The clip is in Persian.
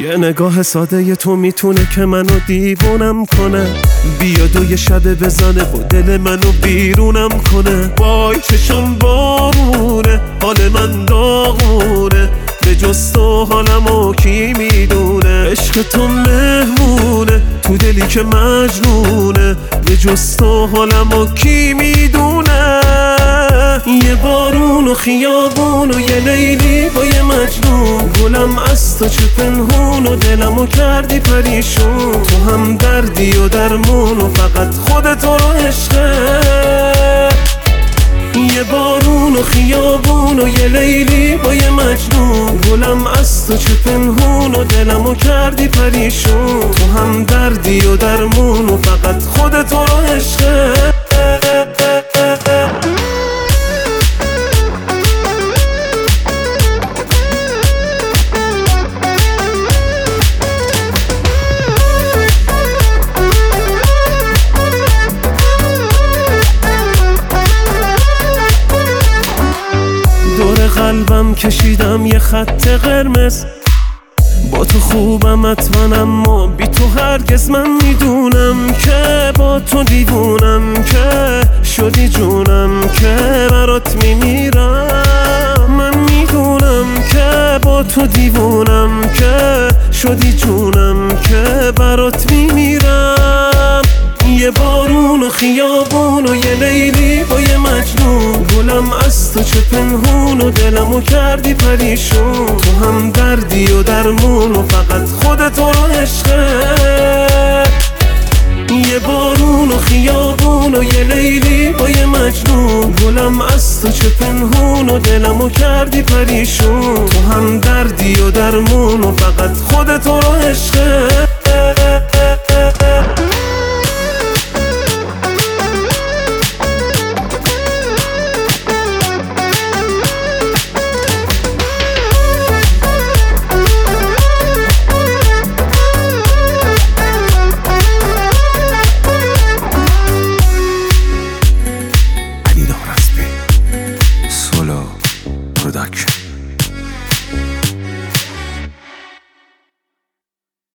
یه نگاه ساده تو می‌تونه که منو دیوونم کنه. بیاد و یه شبه بزنه و دل منو بیرونم کنه. وای چشم بارونه حال من داغونه. به جز تو حالمو کی می‌دونه؟ عشق تو مهمونه تو دلی که مجنونه. به جز تو حالمو کی می‌دونه؟ یه بارون و خیابون و یه لیلی با یه مجنون. گلم از تو چه پنهون و دلمو کردی پریشون. تو هم دردی و درمون و فقط خودتو رو عشقه یه بارون و خیابون و یه لیلی با یه مجنون. گلم از تو چه پنهون و دلمو کردی پریشون. تو هم دردی و درمون و فقط خودتو رو عشقه قلبم کشیدم یه خط قرمز. با تو خوبم حتما اما بی تو هرگز من می‌دونم که با تو دیوونم که شدی جونم که برات میمیرم. من می‌دونم که با تو دیوونم که شدی جونم که برات میمیرم. خیابون و یه لیلی با یه مجنون. گلم از تو چه پنهون و دلمو کردی پریشون. تو هم دردی و درمون و فقط خودتو رو عشقه یه بارون و خیابون و یه لیلی با یه مجنون. گلم از تو چه پنهون و دلمو کردی پریشون. تو هم دردی و درمون و فقط خودتو رو عشقه